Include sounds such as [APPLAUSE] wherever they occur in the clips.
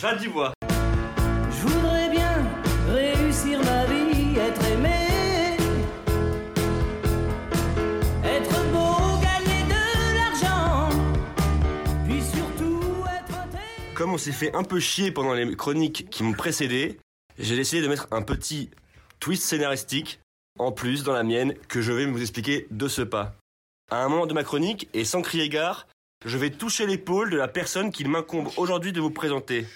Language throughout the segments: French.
Jade Dubois. Je voudrais bien réussir ma vie, être aimé, être beau, gagner de l'argent, puis surtout être aimé. Comme on s'est fait un peu chier pendant les chroniques qui m'ont précédé, j'ai décidé de mettre un petit twist scénaristique en plus dans la mienne que je vais vous expliquer de ce pas. À un moment de ma chronique, et sans crier gare, je vais toucher l'épaule de la personne qu'il m'incombe aujourd'hui de vous présenter.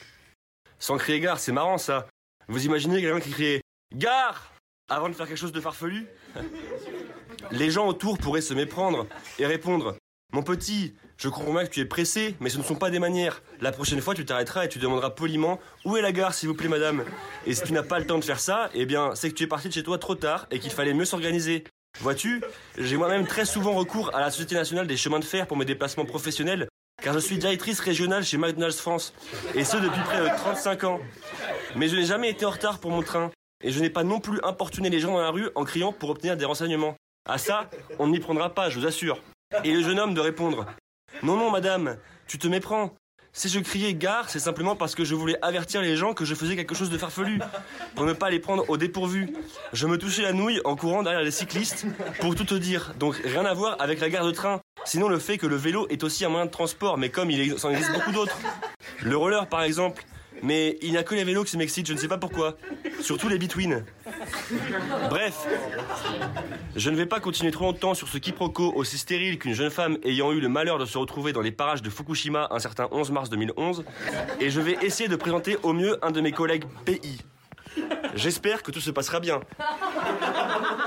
Sans crier gare, c'est marrant ça. Vous imaginez quelqu'un qui criait Gare avant de faire quelque chose de farfelu? [LAUGHS] Les gens autour pourraient se méprendre et répondre Mon petit, je comprends bien que tu es pressé, mais ce ne sont pas des manières. La prochaine fois, tu t'arrêteras et tu demanderas poliment Où est la gare, s'il vous plaît, madame? Et si tu n'as pas le temps de faire ça, eh bien, c'est que tu es parti de chez toi trop tard et qu'il fallait mieux s'organiser. Vois-tu, j'ai moi-même très souvent recours à la Société nationale des chemins de fer pour mes déplacements professionnels, car je suis directrice régionale chez McDonald's France, et ce depuis près de 35 ans. Mais je n'ai jamais été en retard pour mon train, et je n'ai pas non plus importuné les gens dans la rue en criant pour obtenir des renseignements. À ça, on n'y prendra pas, je vous assure. Et le jeune homme de répondre Non, non, madame, tu te méprends. Si je criais gare, c'est simplement parce que je voulais avertir les gens que je faisais quelque chose de farfelu, pour ne pas les prendre au dépourvu. Je me touchais la nouille en courant derrière les cyclistes, pour tout te dire. Donc rien à voir avec la gare de train. Sinon le fait que le vélo est aussi un moyen de transport, mais comme il en existe beaucoup d'autres. Le roller par exemple. Mais il n'y a que les vélos qui m'excitent, je ne sais pas pourquoi. Surtout les between. Bref, je ne vais pas continuer trop longtemps sur ce quiproquo aussi stérile qu'une jeune femme ayant eu le malheur de se retrouver dans les parages de Fukushima un certain 11 mars 2011, et je vais essayer de présenter au mieux un de mes collègues PI. J'espère que tout se passera bien.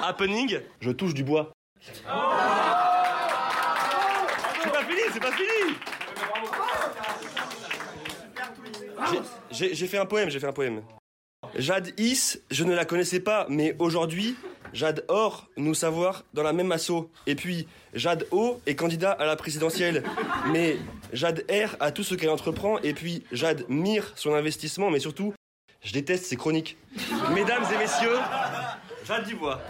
Happening, je touche du bois. C'est pas fini J'ai- fait un poème, j'ai fait un poème. Jade Is, je ne la connaissais pas, mais aujourd'hui, Jade Or nous savoir dans la même asso. Et puis, Jade O est candidat à la présidentielle. Mais Jade R a tout ce qu'elle entreprend. Et puis, Jade Mire son investissement. Mais surtout, je déteste ses chroniques. Mesdames et messieurs, Jade Dubois.